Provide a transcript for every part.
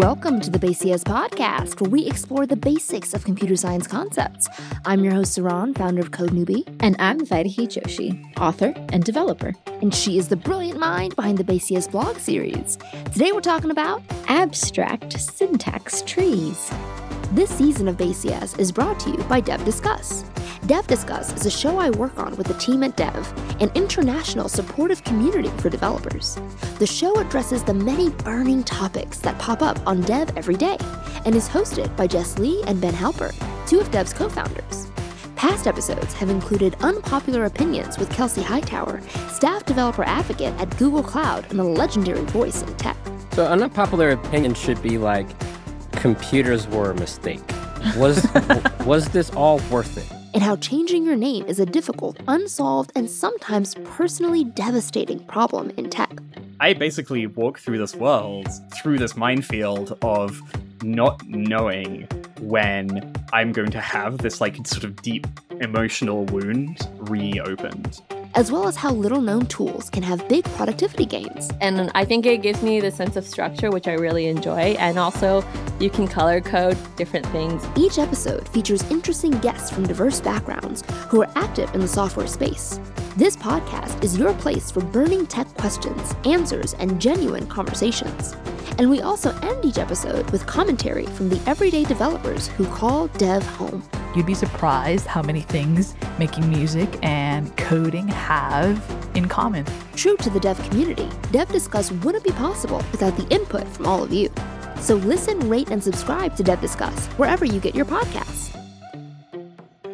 Welcome to the BaseCS podcast, where we explore the basics of computer science concepts. I'm your host, Saron, founder of Code Newbie. And I'm Vaidehi Joshi, author and developer. And she is the brilliant mind behind the BaseCS blog series. Today we're talking about abstract syntax trees. This season of BaseCS is brought to you by Dev Discuss. Dev Discuss is a show I work on with the team at Dev, an international supportive community for developers. The show addresses the many burning topics that pop up on Dev every day and is hosted by Jess Lee and Ben Halpern, two of Dev's co founders. Past episodes have included unpopular opinions with Kelsey Hightower, staff developer advocate at Google Cloud and a legendary voice in tech. So, an unpopular opinion should be like computers were a mistake. Was was this all worth it? And how changing your name is a difficult, unsolved, and sometimes personally devastating problem in tech. I basically walk through this world, through this minefield of not knowing when I'm going to have this like sort of deep emotional wound reopened as well as how little known tools can have big productivity gains. And I think it gives me the sense of structure, which I really enjoy. And also, you can color code different things. Each episode features interesting guests from diverse backgrounds who are active in the software space. This podcast is your place for burning tech questions, answers, and genuine conversations. And we also end each episode with commentary from the everyday developers who call Dev home. You'd be surprised how many things making music and coding have in common. True to the dev community, Dev Discuss wouldn't be possible without the input from all of you. So listen, rate, and subscribe to Dev Discuss wherever you get your podcasts.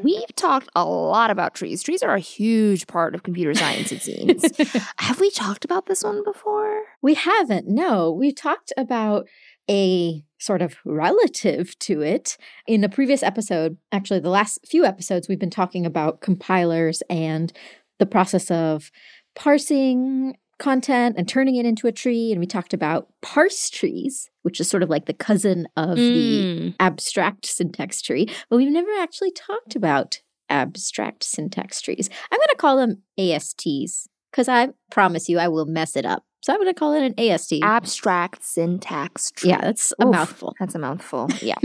We've talked a lot about trees. Trees are a huge part of computer science, it seems. Have we talked about this one before? We haven't, no. We talked about a sort of relative to it. In a previous episode, actually, the last few episodes, we've been talking about compilers and the process of parsing content and turning it into a tree. And we talked about parse trees, which is sort of like the cousin of mm. the abstract syntax tree. But we've never actually talked about abstract syntax trees. I'm going to call them ASTs because I promise you I will mess it up. So I'm going to call it an AST. Abstract syntax tree. Yeah, that's a Oof, mouthful. That's a mouthful. Yeah.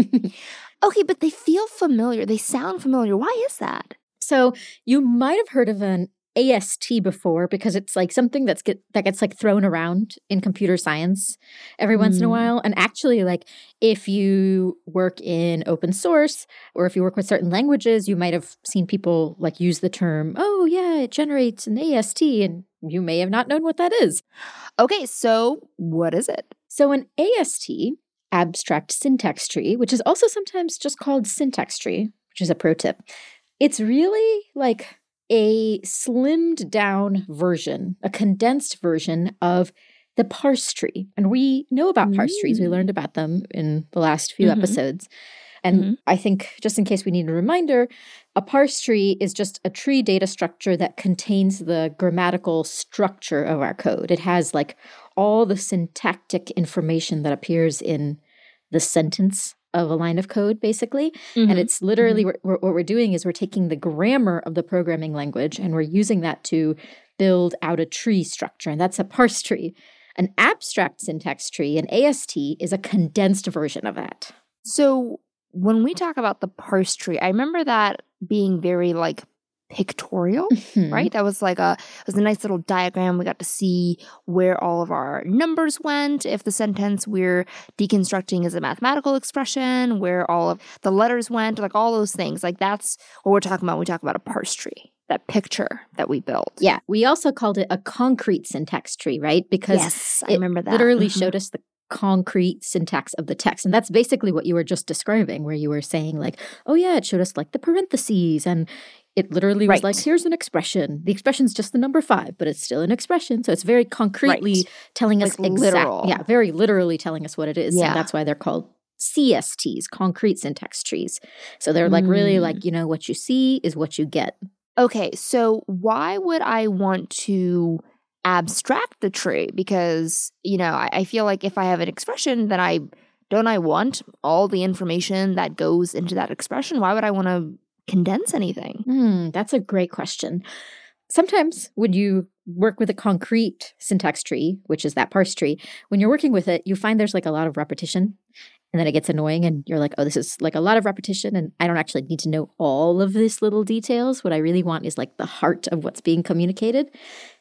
okay, but they feel familiar. They sound familiar. Why is that? So you might have heard of an AST before because it's like something that's get that gets like thrown around in computer science every once in a mm. while. And actually, like if you work in open source or if you work with certain languages, you might have seen people like use the term, "Oh yeah, it generates an AST," and you may have not known what that is. Okay, so what is it? So an AST, abstract syntax tree, which is also sometimes just called syntax tree, which is a pro tip. It's really like a slimmed down version, a condensed version of the parse tree. And we know about parse trees. We learned mm. about them in the last few mm-hmm. episodes. And mm-hmm. I think, just in case we need a reminder, a parse tree is just a tree data structure that contains the grammatical structure of our code. It has like all the syntactic information that appears in the sentence of a line of code, basically. Mm-hmm. And it's literally mm-hmm. what, what we're doing is we're taking the grammar of the programming language and we're using that to build out a tree structure. And that's a parse tree. An abstract syntax tree, an AST, is a condensed version of that. So when we talk about the parse tree, I remember that being very like pictorial, mm-hmm. right? That was like a it was a nice little diagram. We got to see where all of our numbers went. If the sentence we're deconstructing is a mathematical expression, where all of the letters went, like all those things. Like that's what we're talking about when we talk about a parse tree. That picture that we built. Yeah. We also called it a concrete syntax tree, right? Because yes, I remember that. Literally mm-hmm. showed us the concrete syntax of the text. And that's basically what you were just describing, where you were saying, like, oh, yeah, it showed us like the parentheses and, it literally was like, here's an expression. The expression's just the number five, but it's still an expression. So it's very concretely right. telling like us exactly. Yeah, very literally telling us what it is. Yeah. And that's why they're called CSTs, concrete syntax trees. So they're like mm. really like, mm. you know, what you see is what you get. Okay, so why would I want to abstract the tree? Because, you know, I, I feel like if I have an expression, then I don't I want all the information that goes into that expression? Why would I want to condense anything? Mm, that's a great question. sometimes when you work with a concrete syntax tree, which is that parse tree, when you're working with it, you find there's like a lot of repetition and then it gets annoying and you're like, oh, this is like a lot of repetition and I don't actually need to know all of these little details. What I really want is like the heart of what's being communicated.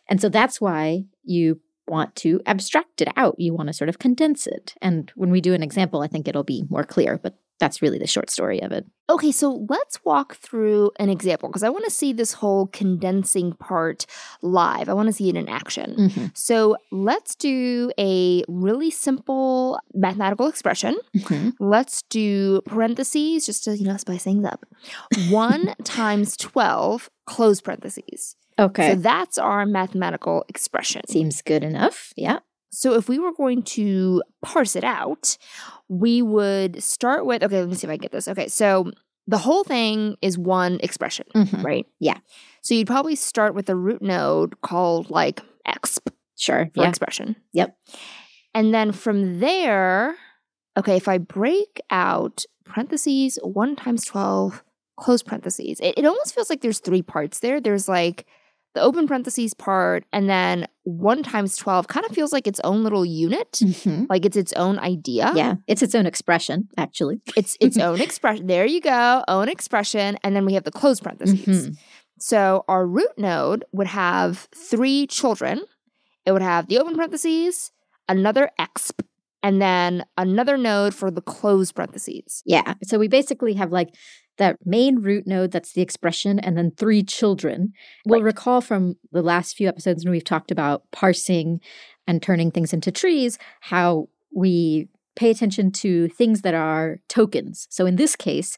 And so that's why you want to abstract it out. You want to sort of condense it. And when we do an example, I think it'll be more clear, but that's really the short story of it. Okay, so let's walk through an example because I want to see this whole condensing part live. I want to see it in action. Mm-hmm. So let's do a really simple mathematical expression. Mhm. Let's do parentheses just to, you know, spice things up. One times 12, close parentheses. Okay. So that's our mathematical expression. Seems good enough. Yeah. So if we were going to parse it out, we would start with okay, let me see if I get this. Okay, so the whole thing is one expression, Mhm. right? Yeah. So you'd probably start with a root node called like exp Sure. for Yeah. expression. Yep. And then from there, okay, if I break out parentheses, one times 12, close parentheses, it, it almost feels like there's three parts there. There's like the open parentheses part, and then one times 12 kind of feels like its own little unit, Mhm. like it's its own idea. Yeah. It's its own expression, actually. It's its own expression. There you go, own expression. And then we have the closed parentheses. Mhm. So our root node would have three children. It would have the open parentheses, another exp, and then another node for the closed parentheses. Yeah. So we basically have like that main root node that's the expression and then three children. We'll recall from the last few episodes when we've talked about parsing and turning things into trees how we pay attention to things that are tokens. So in this case,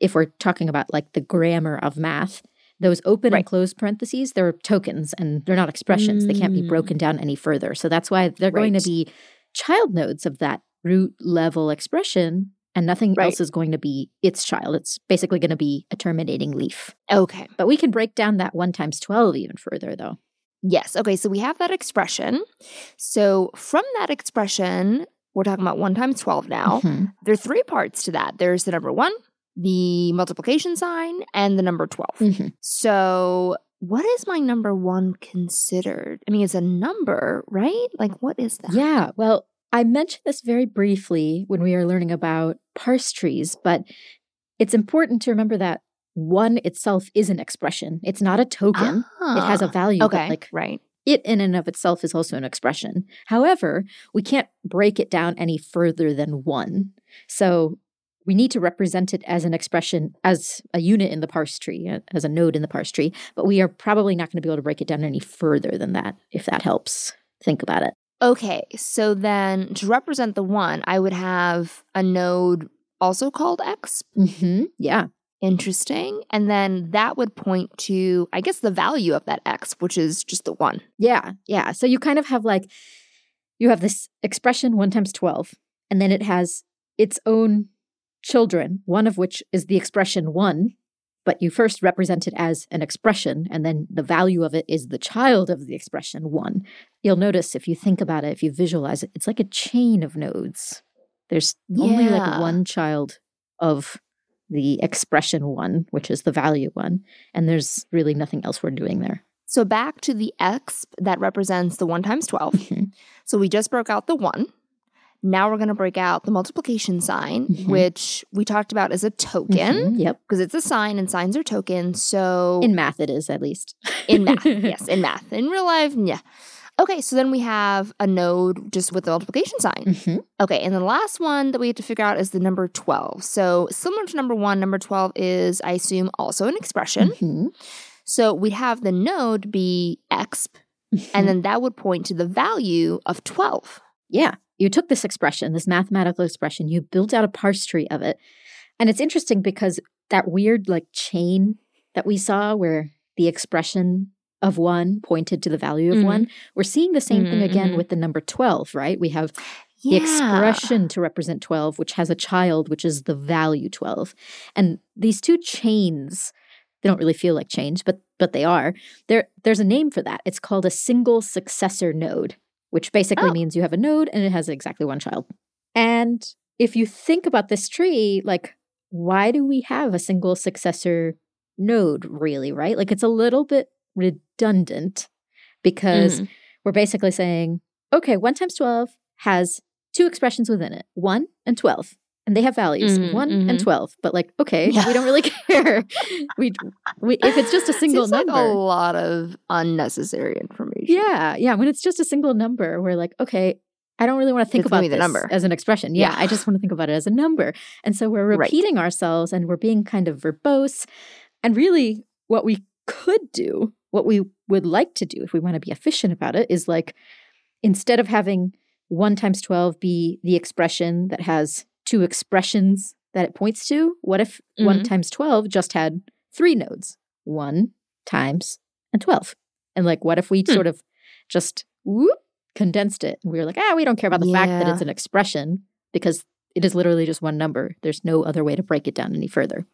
if we're talking about like the grammar of math, those open Right. and closed parentheses, they're tokens and they're not expressions. They can't be Mm. broken down any further. So that's why they're going to be child nodes of that root level expression and nothing Right. else is going to be its child. It's basically going to be a terminating leaf. Okay. But we can break down that 1 times 12 even further though. Yes. Okay. So we have that expression. So from that expression, we're talking about one times 12 now. Mhm. There are three parts to that there's the number one, the multiplication sign, and the number 12. Mhm. So, what is my number one considered? I mean, it's a number, right? Like, what is that? Yeah, well, I mentioned this very briefly when we were learning about parse trees, but it's important to remember that one itself is an expression. It's not a token. it has a Ah, value, Okay. but like right. it in and of itself is also an expression. However, we can't break it down any further than one. So we need to represent it as an expression, as a unit in the parse tree, uh, as a node in the parse tree, but we are probably not going to be able to break it down any further than that, if that helps. Think about it. Okay. So then to represent the one, I would have a node also called X. hmm Yeah. Interesting. And then that would point to, I guess, the value of that X, which is just the one. Yeah. Yeah. So you kind of have like, you have this expression one times 12, and then it has its own children, one of which is the expression one, but you first represent it as an expression, and then the value of it is the child of the expression one. You'll notice if you think about it, if you visualize it, it's like a chain of nodes. There's only like one child of the expression one, which is the value one, and there's really nothing else we're doing there. So back to the X that represents the one times 12. Mhm. So we just broke out the one. Now we're going to break out the multiplication sign, Mhm. which we talked about as a token Mhm. Yep. because it's a sign and signs are tokens. So In math, it is at least. in math, yes, in math. In real life, yeah. Okay, so then we have a node just with the multiplication sign. Mhm. Okay, and the last one that we have to figure out is the number 12. So similar to number one, number 12 is, I assume, also an expression. Mhm. So we'd have the node be exp, and then that would point to the value of 12. yeah, you took this expression, this mathematical expression, you built out a parse tree of it. And it's interesting because that weird like chain that we saw where the expression of one pointed to the value of Mhm. one, we're seeing the same thing Mhm, again mhm. with the number 12, right? We have the Yeah. expression to represent 12, which has a child, which is the value 12. And these two chains, they don't really feel like chains, but but they are. There there's a name for that. It's called a single successor node, which basically Oh. means you have a node and it has exactly one child. And if you think about this tree, like why do we have a single successor node really, right? Like it's a little bit redundant because Mhm. we're basically saying, okay, 1 times 12 has two expressions within it 1 and 12. And they have values Mhm, 1 and mhm. 12. But, like, okay, Yeah. we don't really care. we, we, if it's just a single Seems number. like a lot of unnecessary information. Yeah, yeah. When it's just a single number, we're like, okay, I don't really want to think It's about the number. as an expression. Yeah, Yeah. I just want to think about it as a number. And so we're Right. repeating ourselves and we're being kind of verbose. And really, what we could do, what we would like to do if we want to be efficient about it, is like instead of having 1 times 12 be the expression that has two expressions that it points to, what if 1 Mhm. times 12 just had three nodes? 1 times and 12. And like, what if we Hmm. sort of just whoop, condensed it? And we were like, ah, we don't care about the fact that it's an expression because it is literally just one number. There's no other way to break it down any further.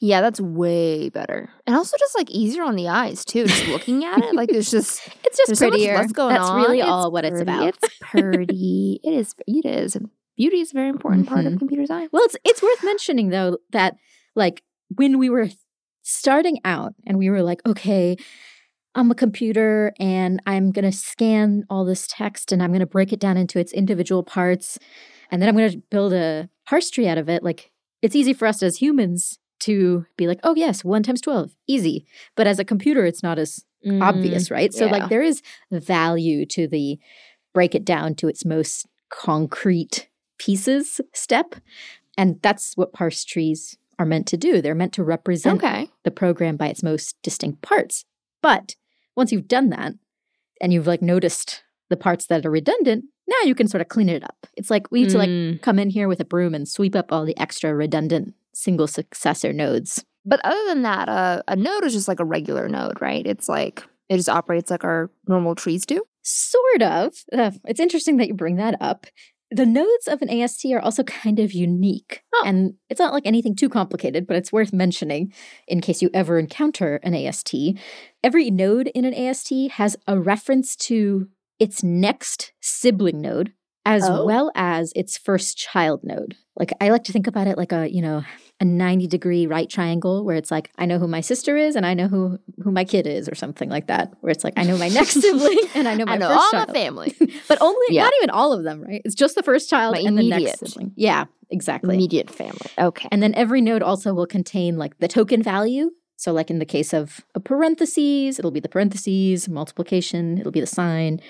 Yeah, that's way better. And also just like easier on the eyes too. Just looking at it. Like there's just It's just there's so much prettier. less going That's on. really It's all what it's pretty. about. It's pretty. it is it is. Beauty is a very important part of Mhm. computer science. Well, it's it's worth mentioning though that like when we were starting out and we were like, okay, I'm a computer and I'm going to scan all this text and I'm going to break it down into its individual parts and then I'm going to build a parse tree out of it. Like it's easy for us as humans to be like, oh yes, 1 times 12, easy. But as a computer it's not as Mm, obvious, right? So yeah. like there is value to the break it down to its most concrete pieces step. And that's what parse trees are meant to do. They're meant to represent Okay. the program by its most distinct parts. But once you've done that and you've like noticed the parts that are redundant, now you can sort of clean it up. It's like we need to like Mm. come in here with a broom and sweep up all the extra redundant single successor nodes. But other than that, uh, a node is just like a regular node, right? It's like it just operates like our normal trees do. Sort of. Uh, it's interesting that you bring that up. The nodes of an AST are also kind of unique. Oh. And it's not like anything too complicated, but it's worth mentioning in case you ever encounter an AST. Every node in an AST has a reference to its next sibling node as Oh. well as its first child node. Like I like to think about it like a, you know, a 90 degree right triangle where it's like I know who my sister is and I know who who my kid is or something like that. Where it's like I know my next sibling and I know my I know all child. my family. but only Yeah. not even all of them, right? It's just the first child My and the next sibling. Yeah, exactly. Immediate family. Okay. And then every node also will contain like the token value. So, like in the case of a parentheses, it'll be the parentheses, multiplication, it'll be the sign.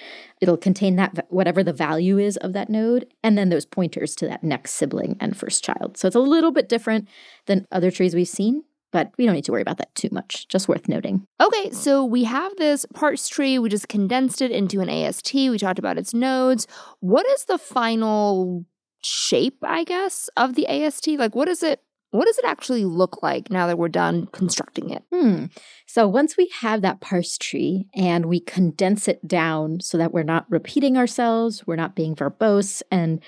It'll contain that, whatever the value is of that node. And then those pointers to that next sibling and first child. So, it's a little bit different than other trees we've seen, but we don't need to worry about that too much. Just worth noting. Okay, so we have this parse tree. We just condensed it into an AST. We talked about its nodes. What is the final shape, I guess, of the AST? Like, what is it? What does it actually look like now that we're done constructing it? Hmm. So once we have that parse tree and we condense it down so that we're not repeating ourselves, we're not being verbose, and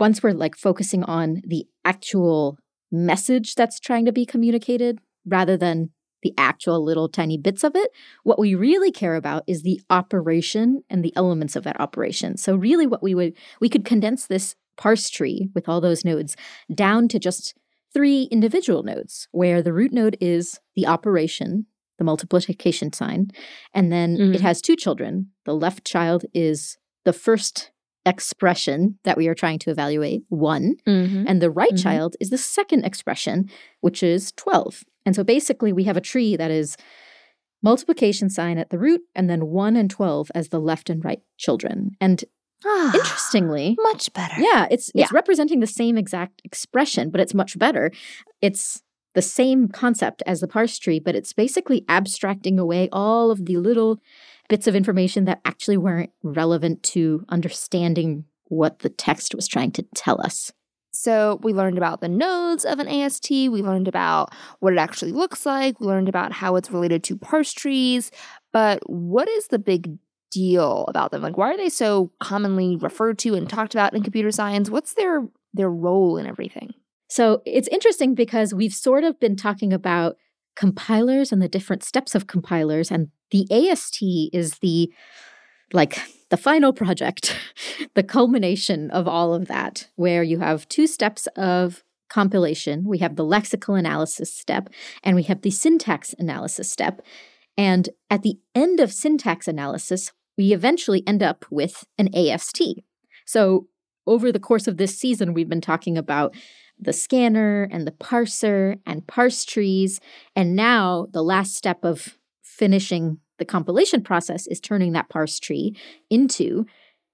once we're like focusing on the actual message that's trying to be communicated rather than the actual little tiny bits of it, what we really care about is the operation and the elements of that operation. So really what we would we could condense this parse tree with all those nodes down to just three individual nodes where the root node is the operation, the multiplication sign, and then Mhm. it has two children. The left child is the first expression that we are trying to evaluate, one, Mhm. and the right Mhm. child is the second expression, which is 12. And so basically, we have a tree that is multiplication sign at the root, and then 1 and 12 as the left and right children. And Ah, interestingly, much better. yeah, it's Yeah. it's representing the same exact expression, but it's much better. It's the same concept as the parse tree, but it's basically abstracting away all of the little bits of information that actually weren't relevant to understanding what the text was trying to tell us. So we learned about the nodes of an AST. We learned about what it actually looks like. We learned about how it's related to parse trees. But what is the big deal about them? Like, why are they so commonly referred to and talked about in computer science? What's their their role in everything? So it's interesting because we've sort of been talking about compilers and the different steps of compilers, and the AST is the like the final project, the culmination of all of that, where you have two steps of compilation. We have the lexical analysis step and we have the syntax analysis step. And at the end of syntax analysis, we eventually end up with an AST. So over the course of this season, we've been talking about the scanner and the parser and parse trees. And now the last step of finishing the compilation process is turning that parse tree into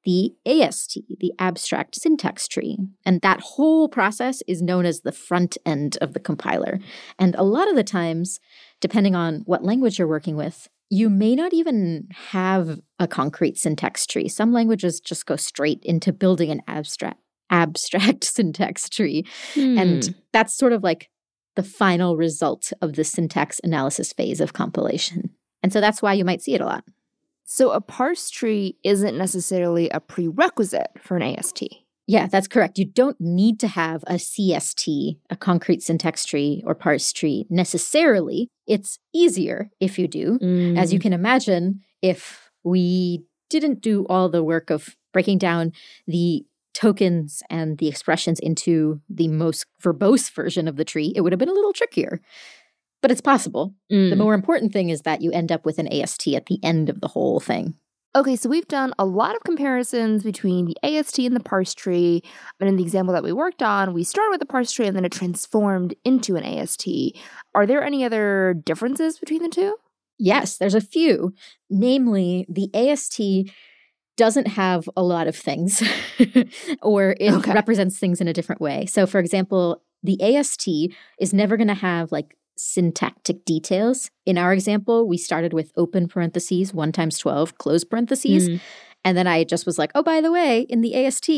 the AST, the abstract syntax tree. And that whole process is known as the front end of the compiler. And a lot of the times, depending on what language you're working with, you may not even have a concrete syntax tree. Some languages just go straight into building an abstract abstract syntax tree. Hmm. And that's sort of like the final result of the syntax analysis phase of compilation. And so that's why you might see it a lot. So a parse tree isn't necessarily a prerequisite for an AST. Yeah, that's correct. You don't need to have a CST, a concrete syntax tree or parse tree necessarily. It's easier if you do. As you Mm. can imagine, if we didn't do all the work of breaking down the tokens and the expressions into the most verbose version of the tree, it would have been a little trickier. But it's possible. The Mm. more important thing is that you end up with an AST at the end of the whole thing. Okay, so we've done a lot of comparisons between the AST and the parse tree. And in the example that we worked on, we started with the parse tree and then it transformed into an AST. Are there any other differences between the two? Yes, there's a few. Namely, the AST doesn't have a lot of things, or it Okay. represents things in a different way. So, for example, the AST is never going to have like syntactic details. In our example, we started with open parentheses, 1 times 12, close parentheses. Mm. And then I just was like, oh, by the way, in the AST,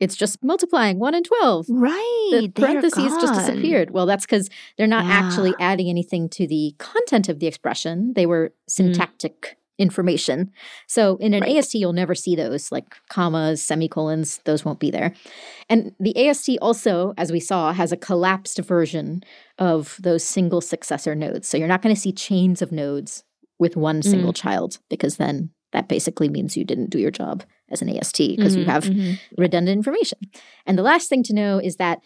it's just multiplying 1 and 12 Right. the parentheses just disappeared. Well, that's because they're not actually adding anything to the content of the expression. They were syntactic information. So in an Right. AST, you'll never see those like commas, semicolons, those won't be there. And the AST also, as we saw, has a collapsed version of those single successor nodes. So you're not going to see chains of nodes with one single child because then that basically means you didn't do your job as an AST because you Mhm, have mhm. redundant information. And the last thing to know is that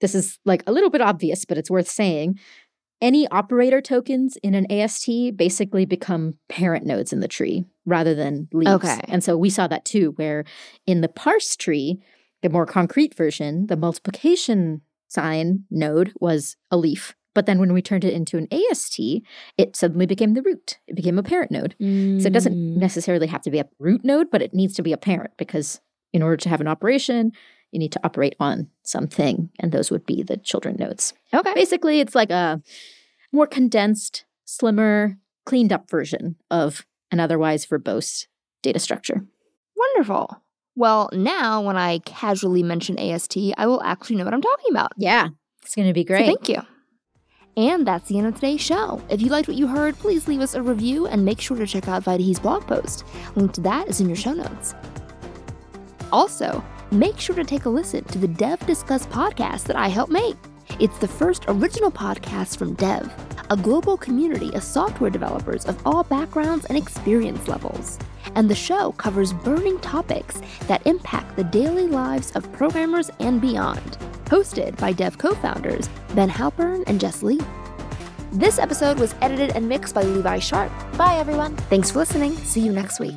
this is like a little bit obvious, but it's worth saying. Any operator tokens in an AST basically become parent nodes in the tree rather than leaves. Okay. And so we saw that too, where in the parse tree, the more concrete version, the multiplication sign node was a leaf. But then when we turned it into an AST, it suddenly became the root. It became a parent node. So it doesn't Mm. necessarily have to be a root node, but it needs to be a parent because in order to have an operation, you need to operate on something, and those would be the children nodes. Okay. Basically, it's like a more condensed, slimmer, cleaned up version of an otherwise verbose data structure. Wonderful. Well, now when I casually mention AST, I will actually know what I'm talking about. Yeah, it's going to be So great. thank you. And that's the end of today's show. If you liked what you heard, please leave us a review and make sure to check out Vaidehi's blog post. Link to that is in your show notes. Also, make sure to take a listen to the Dev Discuss podcast that I help make. It's the first original podcast from Dev, a global community of software developers of all backgrounds and experience levels. And the show covers burning topics that impact the daily lives of programmers and beyond. Hosted by Dev co founders Ben Halpern and Jess Lee. This episode was edited and mixed by Levi Sharpe. Bye, everyone. Thanks for listening. See you next week.